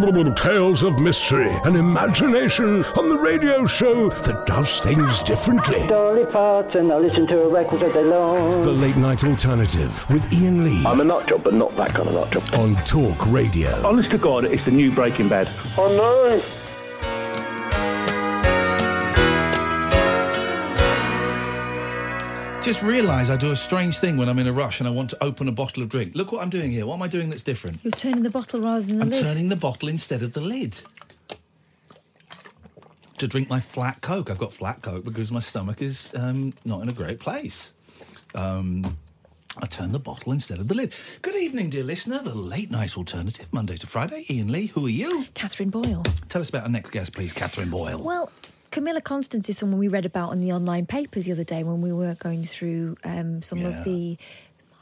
Tales of mystery and imagination on the radio show that does things differently. Dolly Parton, I listen to a record all day long. The Late Night Alternative with Iain Lee I'm a nut job, but not that kind of nut job. on Talk Radio. Honest to God, it's the new Breaking Bad. Oh no! Just realise I do a strange thing when I'm in a rush and I want to open a bottle of drink. Look what I'm doing here. What am I doing that's different? You're turning the bottle rather than the lid. I'm lid. turning the bottle instead of the lid. To drink my flat Coke. I've got flat Coke because my stomach is um, not in a great place. Um, I turn the bottle instead of the lid. Good evening, dear listener. The late night alternative, Monday to Friday. Iain Lee, who are you? Catherine Boyle. Tell us about our next guest, please, Catherine Boyle. Well, Camilla Constance is someone we read about in the online papers the other day when we were going through um, some Yeah. of the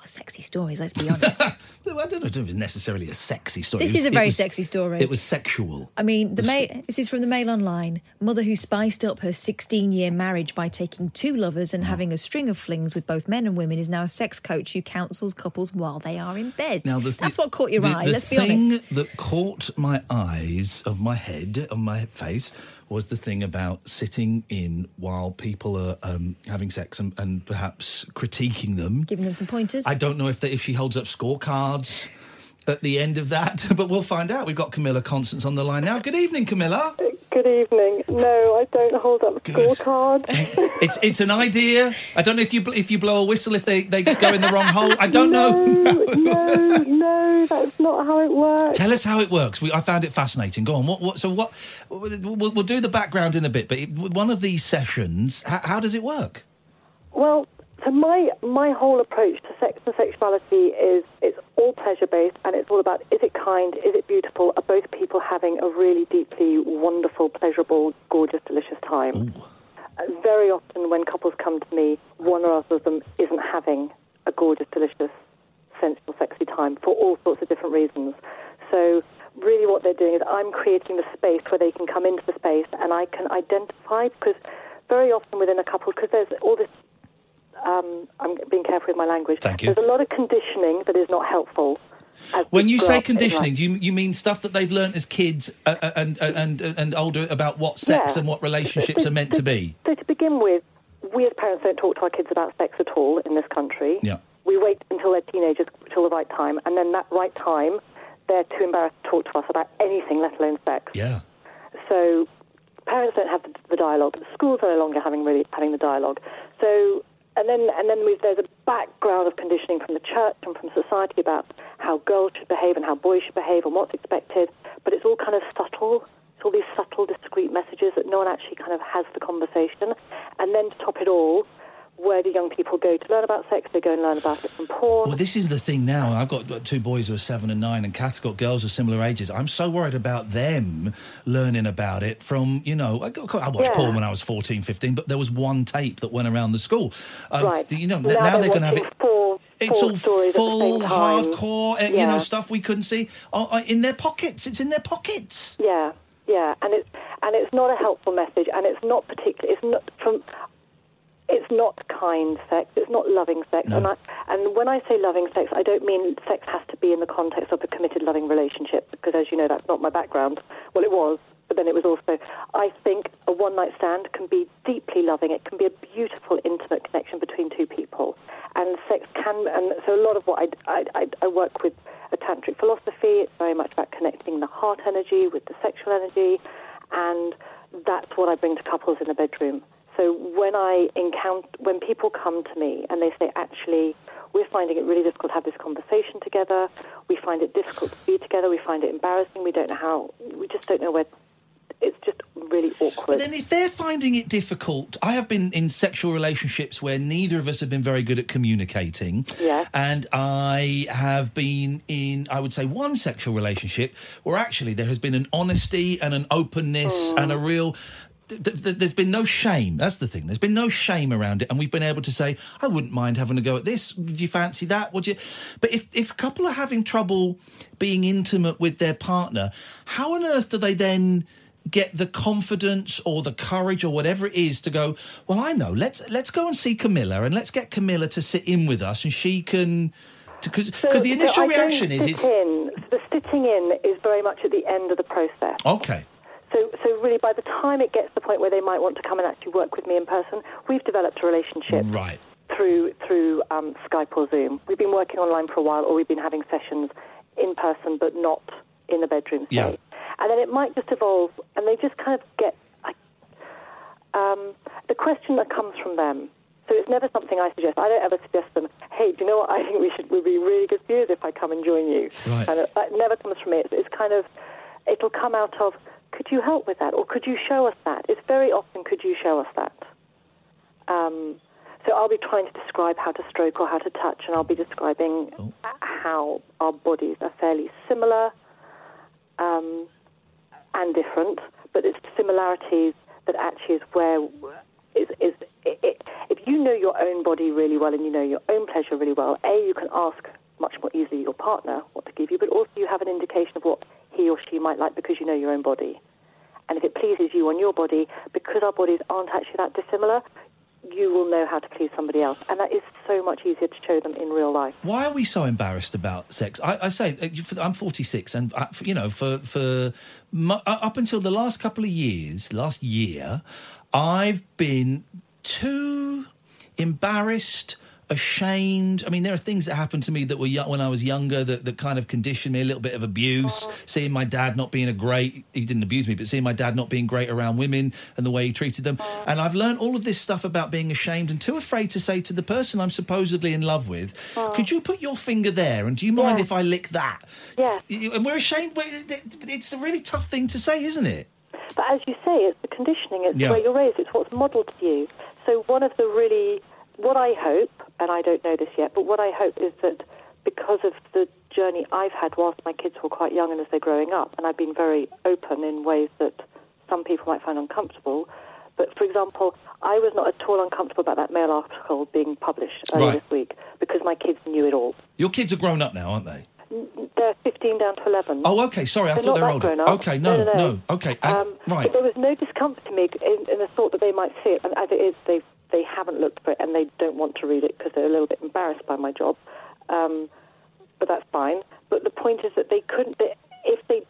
sexy stories. Let's be honest. Well, I don't know if it's necessarily a sexy story. This was- is a very was- sexy story. It was sexual. I mean, the ma- this is from the Mail Online. Mother who spiced up her 16 year marriage by taking two lovers Mm. and having a string of flings with both men and women is now a sex coach who counsels couples while they are in bed. Now, the, That's what caught your the- eye, the let's be thing honest. that caught my eyes of my head, of my face, was the thing about sitting in while people are um, having sex and, and perhaps critiquing them. Giving them some pointers. I don't know if they, if she holds up scorecards at the end of that, but we'll find out. We've got Camilla Constance on the line now. Good evening, Camilla. Good evening. No, I don't hold up scorecards. It's it's an idea. I don't know if you if you blow a whistle if they, they go in the wrong hole. I don't know. no, no, that's not how it works. Tell us how it works. We, I found it fascinating. Go on. What? What? So what? We'll, we'll do the background in a bit. But it, one of these sessions, how, how does it work? Well, my my whole approach to sex and sexuality is it's all pleasure based, and it's all about is it kind, is it beautiful? Are both people having a really deeply wonderful, pleasurable, gorgeous, delicious time? Uh, Very often, when couples come to me, one or other of them isn't having a gorgeous, delicious, sensual, sexy time for all sorts of different reasons. So, really, what they're doing is I'm creating the space where they can come into the space, and I can identify because very often within a couple, because there's all this. Um, I'm being careful with my language. Thank you. There's a lot of conditioning that is not helpful. When you say conditioning, do you you mean stuff that they've learnt as kids uh, uh, and, and and and older about what sex Yeah. and what relationships are meant to be? So to begin with, we as parents don't talk to our kids about sex at all in this country. Yeah. We wait until they're teenagers, till the right time, and then that right time, they're too embarrassed to talk to us about anything, let alone sex. Yeah. So parents don't have the, the dialogue. Schools are no longer having really having the dialogue. So and then and then there's a background of conditioning from the church and from society about how girls should behave and how boys should behave and what's expected. But it's all kind of subtle. It's all these subtle, discreet messages that no one actually kind of has the conversation. And then to top it all, where do young people go to learn about sex? They go and learn about it from porn. Well, this is the thing now. I've got two boys who are seven and nine, and Kath's got girls of similar ages. I'm so worried about them learning about it from, you know, I, I watched Yeah. porn when I was 14, 15, but there was one tape that went around the school. Um, Right. You know, Now now, they're they're going to have it. four- it's four all stories at the full, hardcore, uh, you know, stuff we couldn't see uh, uh, in their pockets. It's in their pockets. Yeah, yeah, and it's and it's not a helpful message, and it's not particular. It's not from. It's not kind sex. It's not loving sex. And I, and when I say loving sex, I don't mean sex has to be in the context of a committed, loving relationship, because as you know, that's not my background. Well, it was, but then it was also, I think a one night stand can be deeply loving. It can be a beautiful, intimate connection between two people. And sex can, and so a lot of what I, I, I, I work with a tantric philosophy, it's very much about connecting the heart energy with the sexual energy. And that's what I bring to couples in the bedroom. So when I encounter, when people come to me and they say, actually, we're finding it really difficult to have this conversation together. We find it difficult to be together. We find it embarrassing. We don't know how. We just don't know where. It's just really awkward. But then, if they're finding it difficult, I have been in sexual relationships where neither of us have been very good at communicating. Yeah. And I have been in, I would say, one sexual relationship where actually there has been an honesty and an openness and a mm. real. Th- th- th- There's been no shame. That's the thing. There's been no shame around it, and we've been able to say, "I wouldn't mind having a go at this. Would you fancy that? Would you?" But if if a couple are having trouble being intimate with their partner, how on earth do they then get the confidence or the courage or whatever it is to go well i know let's let's go and see camilla and let's get camilla to sit in with us and she can because So- because the initial don't reaction is it's in. The sitting in is very much at the end of the process. okay So, so really, by the time it gets to the point where they might want to come and actually work with me in person, we've developed a relationship right through through um, Skype or Zoom. We've been working online for a while, or we've been having sessions in person, but not in the bedroom. Say. Yeah. And then it might just evolve, and they just kind of get I- um, the question that comes from them. So it's never something I suggest. I don't ever suggest them, hey, do you know what I think we should would be really good viewers if I come and join you? Right. Kind of, that never comes from me. It's, it's kind of, it'll come out of, could you help with that? Or could you show us that? It's very often, could you show us that? Um, so I'll be trying to describe how to stroke or how to touch, and I'll be describing Oh. how our bodies are fairly similar um, and different, but it's similarities that actually is where is is it, it, if you know your own body really well and you know your own pleasure really well. A, you can ask much more easily your partner what to give you, but also you have an indication of what he or she might like because you know your own body. And if it pleases you on your body, because our bodies aren't actually that dissimilar, you will know how to please somebody else. And that is so much easier to show them in real life. why are we so embarrassed about sex? I, I say uh, I'm 46, and uh, you know, for for uh, up until the last couple of years, last year, I've been too embarrassed. Ashamed. I mean, there are things that happened to me that were young, when I was younger that, that kind of conditioned me. A little bit of abuse, oh. seeing my dad not being a great—he didn't abuse me, but seeing my dad not being great around women and the way he treated them. Oh. And I've learned all of this stuff about being ashamed and too afraid to say to the person I'm supposedly in love with, oh. "Could you put your finger there? And do you mind Yeah. if I lick that?" Yeah. And we're ashamed. It's a really tough thing to say, isn't it? But as you say, it's the conditioning, it's Yeah. the way you're raised, it's what's modelled to you. So one of the really, what I hope, and I don't know this yet, but what I hope is that because of the journey I've had whilst my kids were quite young and as they're growing up, and I've been very open in ways that some people might find uncomfortable. But for example, I was not at all uncomfortable about that mail article being published earlier Right. this week because my kids knew it all. Your kids are grown up now, aren't they? They're 15 down to 11. Oh, okay. Sorry, I They're thought they not were older. grown up. Okay, no, no, no, Okay, and- Um, right. But there was no discomfort to me in, in the thought that they might see it, and as it is, they they haven't looked for it and they don't want to read it because they're a little bit embarrassed by my job. Um, but that's fine. But the point is that they couldn't. They, if they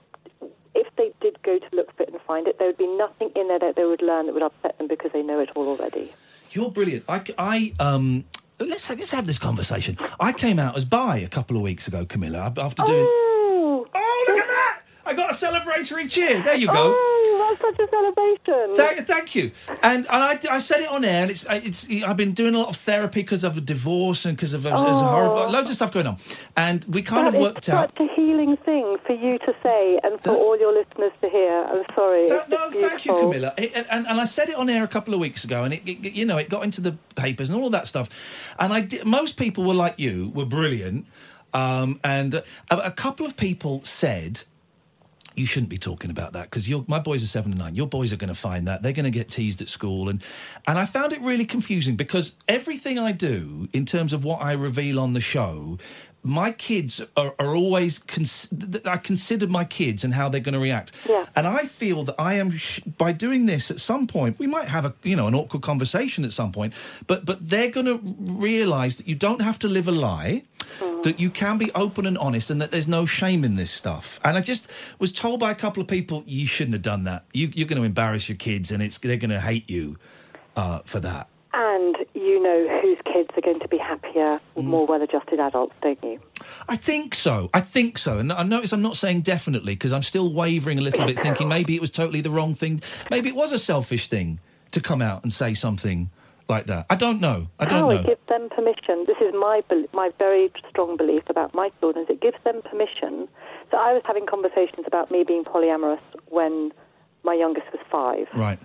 if they did go to look for it and find it, there would be nothing in there that they would learn that would upset them because they know it all already. You're brilliant. I, I um. Let's let's have this conversation. I came out as bi a couple of weeks ago, Camilla, after doing. Oh, Oh, look at that! I got a celebratory cheer. There you go. oh, that's such a celebration. Thank, thank you. And, and I, I said it on air, and it's it's. I've been doing a lot of therapy because of a divorce and because of a, a horrible loads of stuff going on, and we kind That of worked out. such a healing thing for you to say and for That- all your listeners to hear. I'm sorry. No, no, just thank you. Camilla. It- and, and, and I said it on air a couple of weeks ago, and it, it you know it got into the papers and all of that stuff. And I did, most people were like you, were brilliant, um, and a, a couple of people said. You shouldn't be talking about that because my boys are seven and nine. Your boys are going to find that they're going to get teased at school, and and I found it really confusing because everything I do in terms of what I reveal on the show, my kids are, are always cons- I consider my kids and how they're going to react. Yeah. And I feel that I am sh- by doing this at some point. We might have a you know an awkward conversation at some point, but but they're going to realise that you don't have to live a lie. That you can be open and honest, and that there's no shame in this stuff. And I just was told by a couple of people, you shouldn't have done that. You, you're going to embarrass your kids, and it's they're going to hate you uh, for that. And you know whose kids are going to be happier, Mm. more well-adjusted adults, don't you? I think so. I think so. And I notice I'm not saying definitely because I'm still wavering a little bit, thinking maybe it was totally the wrong thing. Maybe it was a selfish thing to come out and say something like that. I don't know. I don't How know. it gives them permission. This is my my very strong belief about my children. Is it gives them permission. So I was having conversations about me being polyamorous when my youngest was five, Right.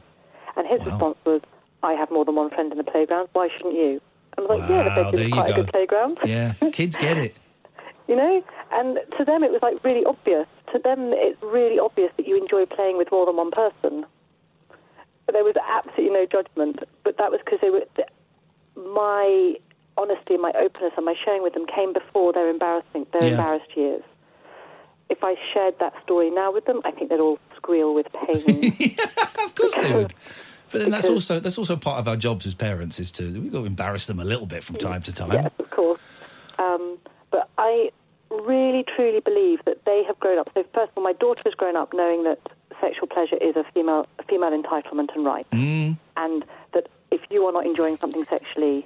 and his Wow. response was, "I have more than one friend in the playground. Why shouldn't you?" I was like, "Yeah, the Wow, bedroom there is you quite a good playground." Yeah. Kids get it. you know and to them it was like really obvious to them it's really obvious that you enjoy playing with more than one person there was absolutely no judgment but that was because they were th- my honesty and my openness and my sharing with them came before their embarrassing their Yeah. embarrassed years if i shared that story now with them i think they'd all squeal with pain Of course they would. But then that's also that's also part of our jobs as parents is to we've got to embarrass them a little bit from time to time. Yes, of course. Um, but I really, truly believe that they have grown up. So first of all, my daughter has grown up knowing that sexual pleasure is a female, a female entitlement and right, Mm. and that if you are not enjoying something sexually,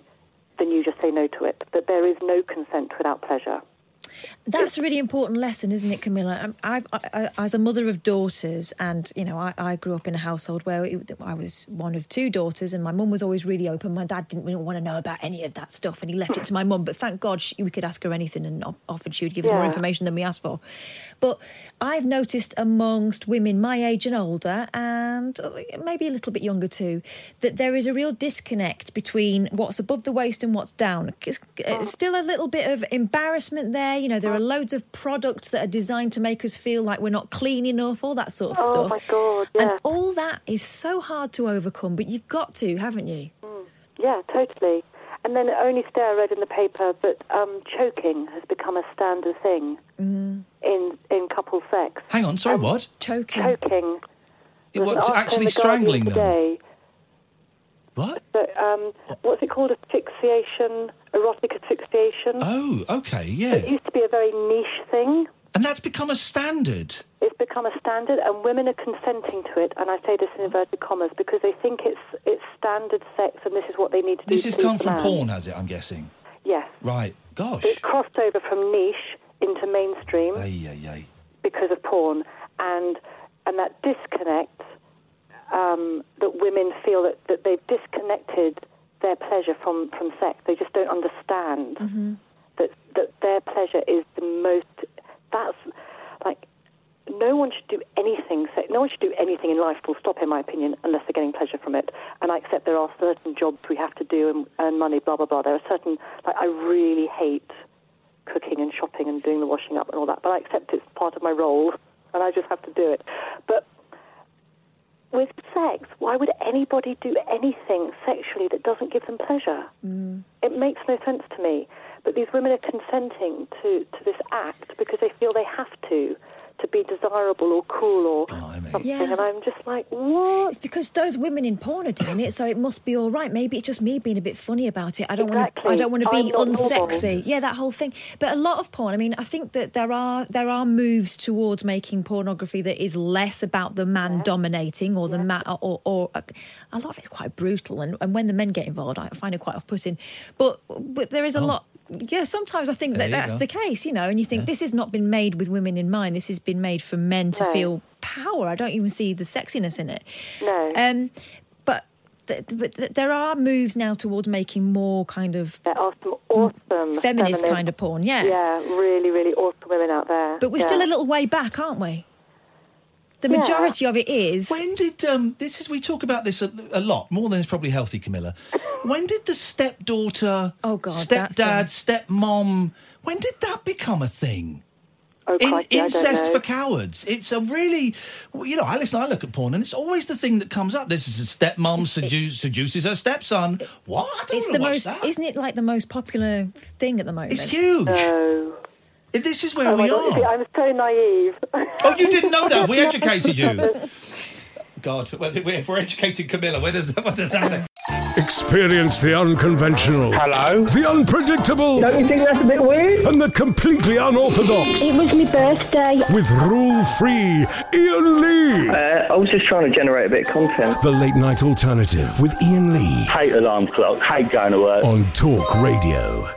then you just say no to it. That there is no consent without pleasure. That's a really important lesson, isn't it, Camilla? Um, I, I, I, as a mother of daughters, and you know, I, I grew up in a household where it, I was one of two daughters, and my mum was always really open. My dad didn't really want to know about any of that stuff, and he left it to my mum. But thank God she, we could ask her anything, and of- often she would give us more information than we asked for. But I've noticed amongst women my age and older, and maybe a little bit younger too, that there is a real disconnect between what's above the waist and what's down. It's, it's still a little bit of embarrassment there. You know, there are loads of products that are designed to make us feel like we're not clean enough, all that sort of Oh, stuff. Oh my God, And all that is so hard to overcome, but you've got to, haven't you? Yeah, totally. And then only today I read in the paper that um, choking has become a standard thing in in couple sex. Hang on, sorry, Um, what? Choking. Choking. It, There's what, an article in actually strangling them? today What? that, um, what's it called? Asphyxiation, erotic asphyxiation. Oh, okay, yeah. It used to be a very niche thing. And that's become a standard. It's become a standard, and women are consenting to it. And I say this in inverted commas because they think it's it's standard sex, and this is what they need to do. This has come from man. porn, has it? I'm guessing. Yes, Right. Gosh. it crossed over from niche into mainstream. Ay, ay, ay. because of porn, and and that disconnect um, that women feel that, that they've disconnected their pleasure from, from sex. They just don't understand that that their pleasure is the most. That's like no one should do anything. No one should do anything in life. Full stop, in my opinion, unless they're getting pleasure from it. And I accept there are certain jobs we have to do and earn money. Blah blah blah. There are certain like I really hate cooking and shopping and doing the washing up and all that, but I accept it's part of my role and I just have to do it. But with sex, why would anybody do anything sexually that doesn't give them pleasure? Mm. It makes no sense to me. But these women are consenting to, to this act because they feel they have to, to be desirable or cool or oh, something. Yeah. And I'm just like, what? It's because those women in porn are doing it, so it must be all right. Maybe it's just me being a bit funny about it. I don't want to. I don't want to be not normal. unsexy. Yeah, that whole thing. But a lot of porn. I mean, I think that there are there are moves towards making pornography that is less about the man dominating or the man or, or a lot of it's quite brutal. And, and when the men get involved, I find it quite off putting. But but there is a oh. lot. Yeah, sometimes I think There that that's go. the case, you know, and you think this has not been made with women in mind. This has been made for men to No. feel power. I don't even see the sexiness in it. No. Um, but, th- but th- there are moves now towards making more kind of There are some awesome feminist kind of porn, yeah. Yeah, really, really awesome women out there. But we're Yeah. still a little way back, aren't we? The Yeah. majority of it is. When did um this is we talk about this a, a lot more than is probably healthy, Camilla. When did the stepdaughter, Oh, God, stepdad, stepmom, when did that become a thing? Oh, In, crikey, incest for cowards. It's a really, you know, I listen, I look at porn, and it's always the thing that comes up. This is a stepmom sedu- seduces her stepson. What? I don't It's the watch most, that. isn't it? Like the most popular thing at the moment. It's huge. No. It- This is where Oh we God, are. I'm so naive. Oh, you didn't know that? We educated you. God, if we're educating Camilla, where does what does that say? Experience the unconventional. Hello? The unpredictable. Don't you think that's a bit weird? And the completely unorthodox. It was my birthday. With rule free Iain Lee. Uh, I was just trying to generate a bit of content. The Late Night Alternative with Iain Lee. Hate alarm clock, hate going to work. On Talk Radio.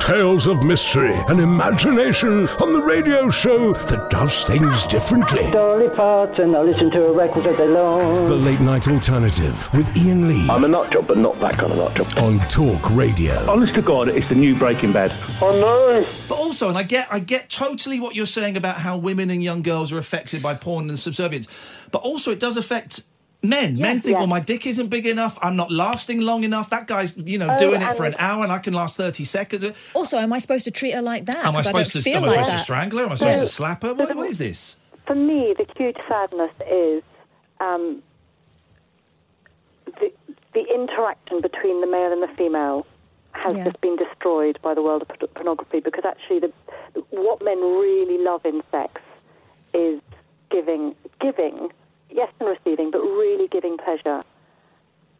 Tales of mystery and imagination on the radio show that does things differently. Dolly Parton, I listen to her records all day long. The Late Night Alternative with Iain Lee I'm a nut job, but not that kind of nut job. on Talk Radio. Honest to God, it's the new Breaking Bad. Oh no! But also, and I get, I get totally what you're saying about how women and young girls are affected by porn and subservience, but also it does affect men. men think, yeah. well, my dick isn't big enough. I'm not lasting long enough. That guy's, you know, Oh, doing it for an hour, and I can last thirty seconds. Also, am I supposed to treat her like that? Am I 'Cause supposed don't to? feel Am I like supposed to strangle her? Am I supposed to slap her? What, what is this? For me, the huge sadness is um, the, the interaction between the male and the female has Yeah. just been destroyed by the world of pornography because actually the, what men really love in sex is giving, giving, yes, and receiving, but really giving pleasure.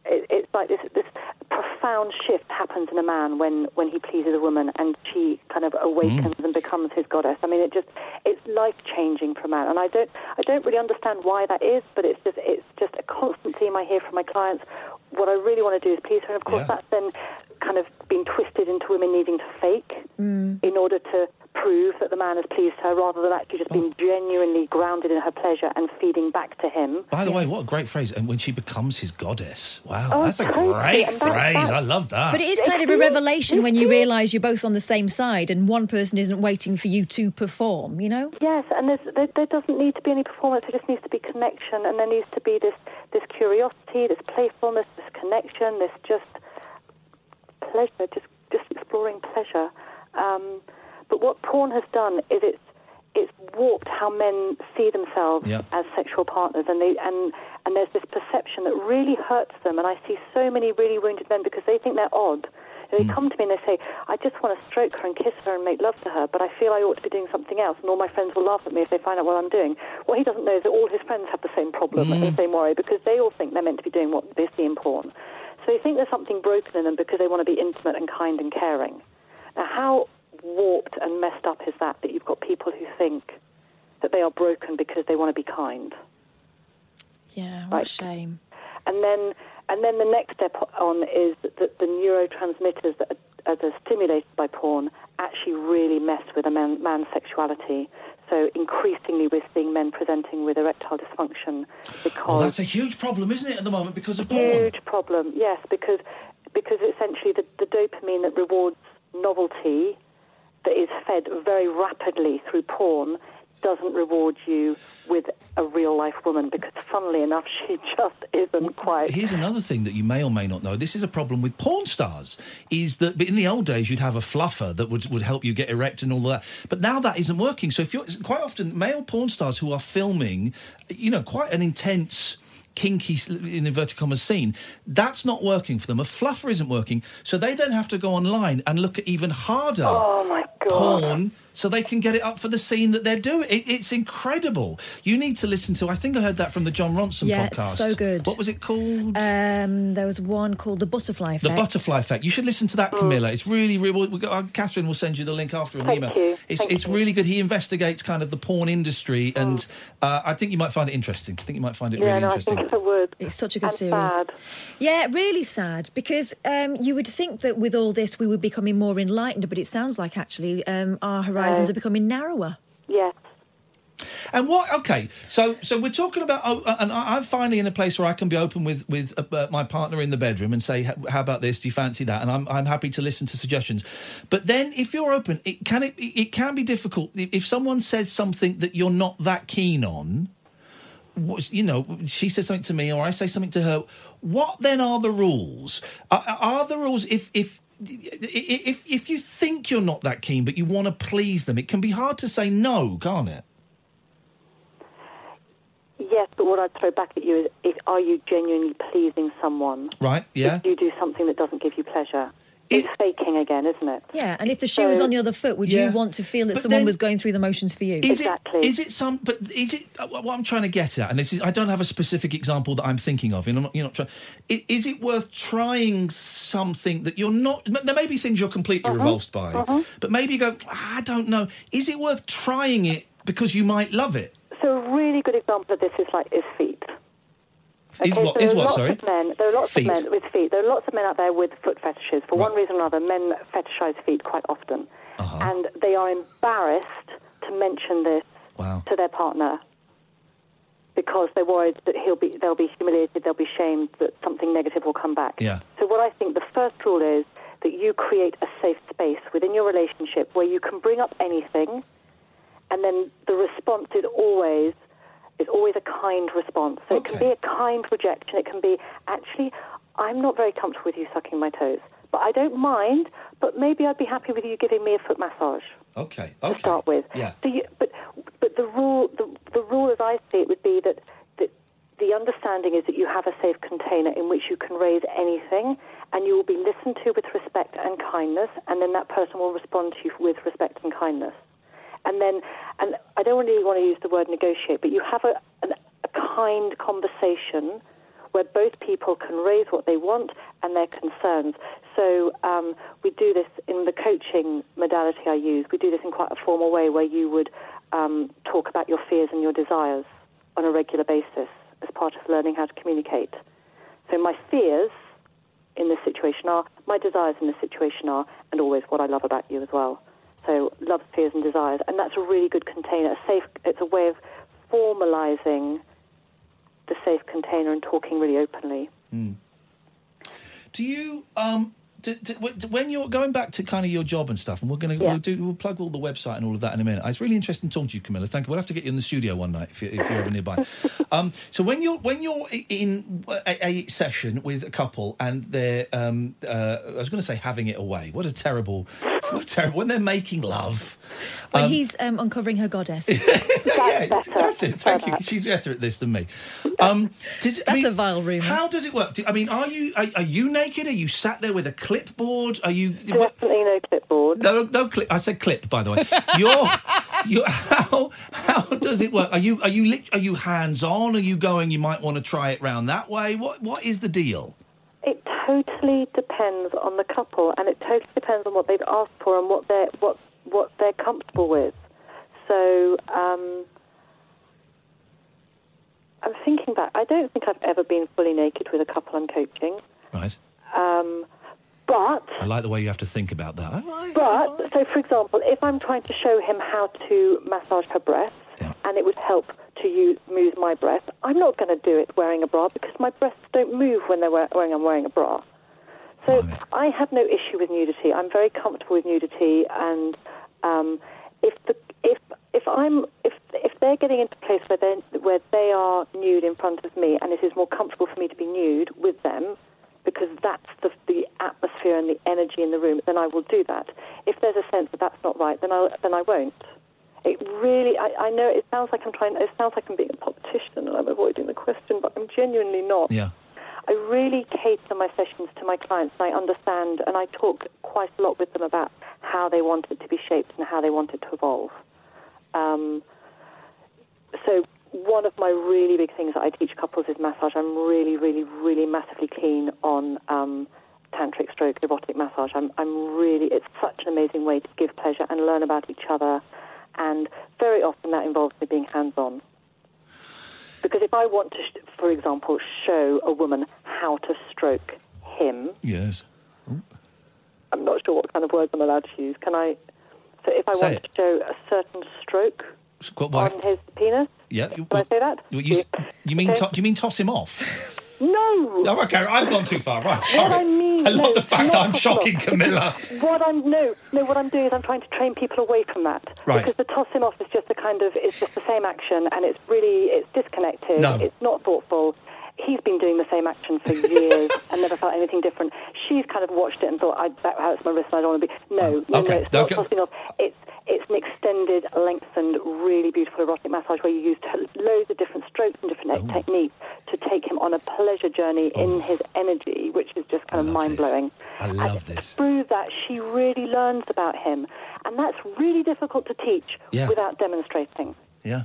It, it's like this, this profound shift happens in a man when, when he pleases a woman and she kind of awakens mm. and becomes his goddess. I mean, it just it's life changing for a man, and I don't I don't really understand why that is, but it's just it's just a constant theme I hear from my clients. What I really want to do is please her, and of course Yeah. that's then kind of been twisted into women needing to fake mm. in order to prove that the man has pleased her, rather than actually just being genuinely grounded in her pleasure and feeding back to him. By the way, what a great phrase! And when she becomes his goddess, wow, Oh, that's a totally. great that- phrase. that- I love that. But it is kind of a revelation when you realise you're both on the same side and one person isn't waiting for you to perform, you know? Yes, and there's, there, there doesn't need to be any performance. There just needs to be connection, and there needs to be this this curiosity, this playfulness, this connection, this just pleasure, just just exploring pleasure. Um, but what porn has done is it's it's warped how men see themselves Yeah. as sexual partners, and they and and there's this perception that really hurts them. And I see so many really wounded men because they think they're odd. And they mm. come to me and they say, "I just want to stroke her and kiss her and make love to her, but I feel I ought to be doing something else, and all my friends will laugh at me if they find out what I'm doing." What he doesn't know is that all his friends have the same problem and the mm. same worry because they all think they're meant to be doing what they see in porn. So they think there's something broken in them because they want to be intimate and kind and caring. Now, how warped and messed up is that? That you've got people who think that they are broken because they want to be kind. Yeah, what Right. a shame. And then, and then the next step on is that the neurotransmitters that are, that are stimulated by porn actually really mess with a man, man's sexuality. So increasingly, we're seeing men presenting with erectile dysfunction because oh, that's a huge problem, isn't it, at the moment because of porn? huge problem. Yes, because because essentially the, the dopamine that rewards novelty that is fed very rapidly through porn doesn't reward you with a real life woman because, funnily enough, she just isn't quite. Here's another thing that you may or may not know. This is a problem with porn stars. Is that in the old days you'd have a fluffer that would, would help you get erect and all that. But now that isn't working. So if you're quite often male porn stars who are filming, you know, quite an intense kinky in inverted commas scene that's not working for them a fluffer isn't working so they then have to go online and look at even harder Oh my god! porn so they can get it up for the scene that they're doing. It, it's incredible. You need to listen to. I think I heard that from the Jon Ronson Yeah, podcast. it's so good. What was it called? Um, there was one called the Butterfly Effect. the Butterfly Effect. You should listen to that, Camilla. It's really, really. We'll, we'll, uh, Catherine will send you the link after an Thank email. you. It's Thank it's you. really good. He investigates kind of the porn industry, and uh, I think you might find it interesting. I think you might find it Yeah, really no, I interesting. think I would. It's such a good and series. Sad. Yeah, really sad because um, you would think that with all this we would be becoming more enlightened, but it sounds like actually um, our horizons No. are becoming narrower. Yes. And what? Okay, so so we're talking about, oh, uh, and I- I'm finally in a place where I can be open with with uh, uh, my partner in the bedroom and say, "How about this? Do you fancy that?" And I'm I'm happy to listen to suggestions. But then, if you're open, it can it it can be difficult if if someone says something that you're not that keen on. What, you know, she says something to me, or I say something to her. What then are the rules? Are, are the rules if if if if you think you're not that keen, but you want to please them, it can be hard to say no, can't it? Yes, but what I'd throw back at you is, is are you genuinely pleasing someone? Right? Yeah. If you do something that doesn't give you pleasure. It's faking again, isn't it? Yeah, and if the shoe was on the other foot, would Yeah. you want to feel that But someone then- was going through the motions for you? Is Exactly. it? Is it some? But is it? uh, What I'm trying to get at, and this is, I don't have a specific example that I'm thinking of. And I'm not, you're not trying. i- Is it worth trying something that you're not? There may be things you're completely Uh-huh. revulsed by, but maybe you go, I don't know. Is it worth trying it because you might love it? So a really good example of this is like is feet. Is Okay, what? so Is there are what? lots Sorry. Of men, there are lots Feet. of men with feet. There are lots of men out there with foot fetishes. For one reason or another, men fetishize feet quite often, Uh-huh. and they are embarrassed to mention this Wow. to their partner because they're worried that he'll be, they'll be humiliated, they'll be shamed, that something negative will come back. Yeah. So what I think the first rule is that you create a safe space within your relationship where you can bring up anything, and then the response is always is always a kind response. So it can be a kind rejection. It can be actually, I'm not very comfortable with you sucking my toes, but I don't mind. But maybe I'd be happy with you giving me a foot massage Okay. to Okay. start with. Yeah. So you, but but the rule the, the rule as I see it would be that, that the understanding is that you have a safe container in which you can raise anything, and you will be listened to with respect and kindness, and then that person will respond to you with respect and kindness. And then, and I don't really want to use the word negotiate, but you have a, an, a kind conversation where both people can raise what they want and their concerns. So um, we do this in the coaching modality I use. We do this in quite a formal way where you would um, talk about your fears and your desires on a regular basis as part of learning how to communicate. So my fears in this situation are, my desires in this situation are, and always what I love about you as well. So love, fears, and desires, and that's a really good container. A safe. It's a way of formalising the safe container and talking really openly. Do you um? When you're going back to kind of your job and stuff, and we're going to Yeah. we'll do we'll plug all the website and all of that in a minute. It's really interesting talking to you, Camilla. Thank you. We'll have to get you in the studio one night if you're, if you're ever nearby. um, so when you're when you're in a, a session with a couple and they're um, uh, I was going to say having it away. What a terrible, what a terrible when they're making love. when he's um, uncovering her goddess. yeah, better. that's it. Thank you. Better. She's better at this than me. Um, did, I That's mean, a vile rumour. How does it work? Do, I mean, are you are, are you naked? Are you sat there with a clipboard? Are you? what- Definitely no clipboard. no, no clip. I said clip, by the way. You're, you how how does it work? Are you are you are you hands on? Are you going? You might want to try it round that way. What what is the deal? It totally depends on the couple, and it totally depends on what they've asked for and what they're what what they're comfortable with. So um, I'm thinking back. I don't think I've ever been fully naked with a couple I'm coaching, Right. um, but I like the way you have to think about that. I- But, so for example, if I'm trying to show him how to massage her breasts, Yeah. and it would help to use, move my breasts, I'm not going to do it wearing a bra because my breasts don't move when they're wear, when I'm wearing a bra. So. I have no issue with nudity. I'm very comfortable with nudity, and um, if the if if I'm if they're getting into a place where they where they are nude in front of me, and it is more comfortable for me to be nude with them because that's the, the atmosphere and the energy in the room, then I will do that. If there's a sense that that's not right, then I then I won't. It really, I, I know it sounds like I'm trying. It sounds like I'm being a politician and I'm avoiding the question, but I'm genuinely not. Yeah. I really cater my sessions to my clients, and I understand, and I talk quite a lot with them about how they want it to be shaped and how they want it to evolve. Um, so one of my really big things that I teach couples is massage. I'm really, really, really massively keen on um, tantric stroke erotic massage. I'm, I'm really, it's such an amazing way to give pleasure and learn about each other. And very often that involves me being hands-on. Because if I want to, for example, show a woman how to stroke him, Yes. I'm not sure what kind of words I'm allowed to use. Can I? So if I Say want it. to show a certain stroke what? on his penis, Yeah. can I say that? You, you, you mean to, do you mean toss him off? No. No, okay, I've gone too far. Right. What I mean, I love no, the fact I'm shocking off. Camilla. What I'm no, no. What I'm doing is I'm trying to train people away from that. Right. Because the toss him off is just the kind of it's just the same action, and it's really it's disconnected. No. It's not thoughtful. He's been doing the same action for years and never felt anything different. She's kind of watched it and thought, I, that hurts my wrist and I don't want to be. No, no, Oh, okay. no. It's not Okay. tossing off. It's it's an extended, lengthened, really beautiful erotic massage where you use t- loads of different strokes and different Oh. techniques to take him on a pleasure journey in oh. his energy, which is just kind of mind blowing. I love this. Through that, she really learns about him. And that's really difficult to teach Yeah. without demonstrating. Yeah.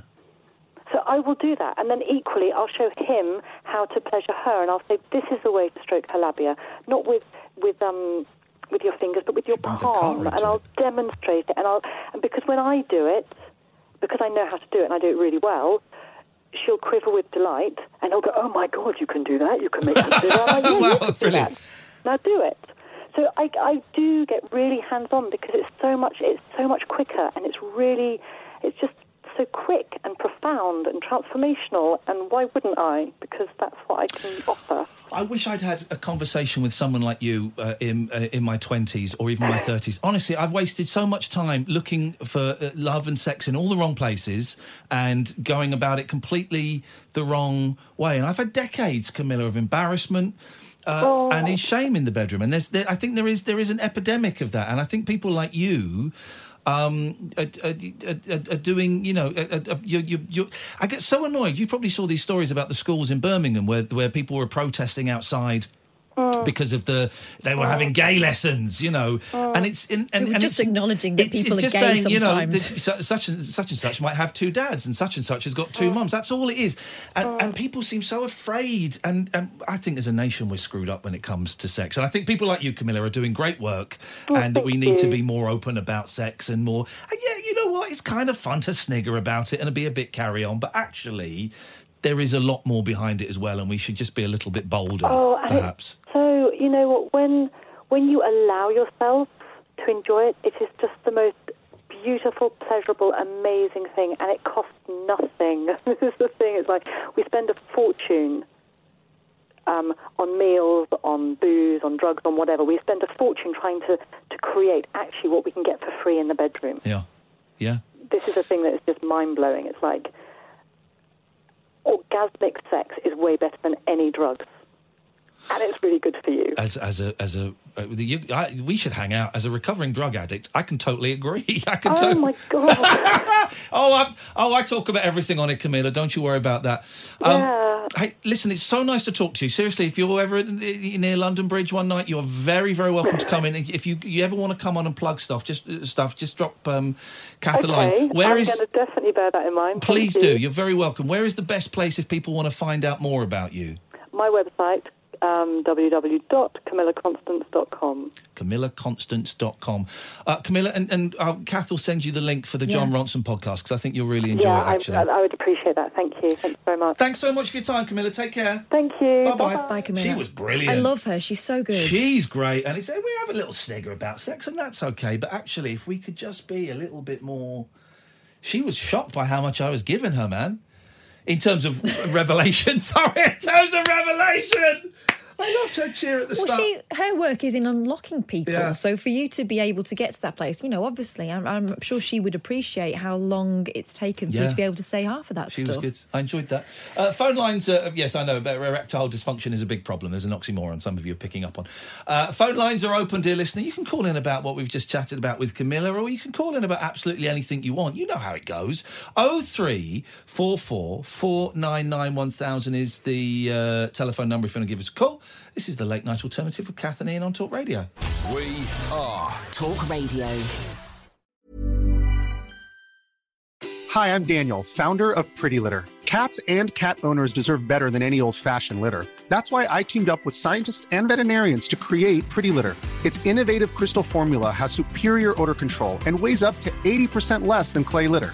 So I will do that. And then equally, I'll show him how to pleasure her. And I'll say, this is the way to stroke her labia. Not with, with, um, with your fingers, but with your palm. And I'll demonstrate it. And, I'll, and because when I do it, because I know how to do it and I do it really well, she'll quiver with delight. And he'll go, oh my God, you can do that. You can make her do that. Like, yeah, Wow, you can do brilliant. that. Now do it. So I, I do get really hands-on because it's so much, it's so much quicker and it's really, it's just so quick profound and transformational. And why wouldn't I? Because that's what I can offer. I wish I'd had a conversation with someone like you uh, in uh, in my twenties or even my thirties. Honestly, I've wasted so much time looking for uh, love and sex in all the wrong places and going about it completely the wrong way. And I've had decades, Camilla, of embarrassment. Uh, And in shame in the bedroom, and there's, there, I think there is there is an epidemic of that, and I think people like you um, are, are, are, doing, you know, you, you, I get so annoyed. You probably saw these stories about the schools in Birmingham where where people were protesting outside. Oh. Because of the, they were having gay lessons, you know, oh. and it's in, and, We and just it's- acknowledging that it's- people it's are just gay saying, you know, sometimes. such and such and such might have two dads, and such and such has got two oh. mums. That's all it is, and, and people seem so afraid. And, and I think as a nation we're screwed up when it comes to sex. And I think people like you, Camilla, are doing great work, Oh, and that we thank need to be more open about sex and more. And yeah, you know what? It's kind of fun to snigger about it and be a bit carry on, but actually. There is a lot more behind it as well, and we should just be a little bit bolder, Oh, perhaps. So you know what? When when you allow yourself to enjoy it, it is just the most beautiful, pleasurable, amazing thing, and it costs nothing. this is the thing. It's like we spend a fortune um, on meals, on booze, on drugs, on whatever. We spend a fortune trying to to create actually what we can get for free in the bedroom. Yeah, yeah. This is a thing that is just mind blowing. It's like orgasmic sex is way better than any drugs. And it's really good for you. as as a as a you, I, we should hang out as a recovering drug addict. I can totally agree. I can. Oh to- my god! oh, I, oh, I talk about everything on it, Camilla. Don't you worry about that. Um, Yeah. Hey, listen, it's so nice to talk to you. Seriously, if you're ever in- near London Bridge one night, you're very, very welcome to come in. If you you ever want to come on and plug stuff, just uh, stuff, just drop um, Kath a line. okay, Where I'm is? going to definitely bear that in mind. Thank Please you. do. You're very welcome. Where is the best place if people want to find out more about you? My website, um, www.camillaconstance.com. CamillaConstance.com. Uh, Camilla, and, and uh, Kath will send you the link for the Jon Yeah. Ronson podcast because I think you'll really enjoy yeah, it, I, actually. I, I would appreciate that. Thank you. Thanks very much. Thanks so much for your time, Camilla. Take care. Thank you. Bye-bye. Bye, Camilla. She was brilliant. I love her. She's so good. She's great. And it's, we have a little snigger about sex, and that's okay. But actually, if we could just be a little bit more. She was shocked by how much I was giving her, man. In terms of revelation. Sorry, in terms of revelation. I loved her cheer at the Well, start. she her work is in unlocking people. Yeah. So for you to be able to get to that place, you know, obviously, I'm, I'm sure she would appreciate how long it's taken for you to be able to say half of that She stuff. was good. I enjoyed that. Uh, phone lines, uh, yes, I know, but erectile dysfunction is a big problem. There's an oxymoron some of you are picking up on. Uh, phone lines are open, dear listener. You can call in about what we've just chatted about with Camilla, or you can call in about absolutely anything you want. You know how it goes. 0344 is the uh, telephone number if you want to give us a call. This is the Late Night Alternative with Kath and Iain on Talk Radio. We are Talk Radio. Hi, I'm Daniel, founder of Pretty Litter. Cats and cat owners deserve better than any old fashioned litter. That's why I teamed up with scientists and veterinarians to create Pretty Litter. Its innovative crystal formula has superior odor control and weighs up to 80% less than clay litter.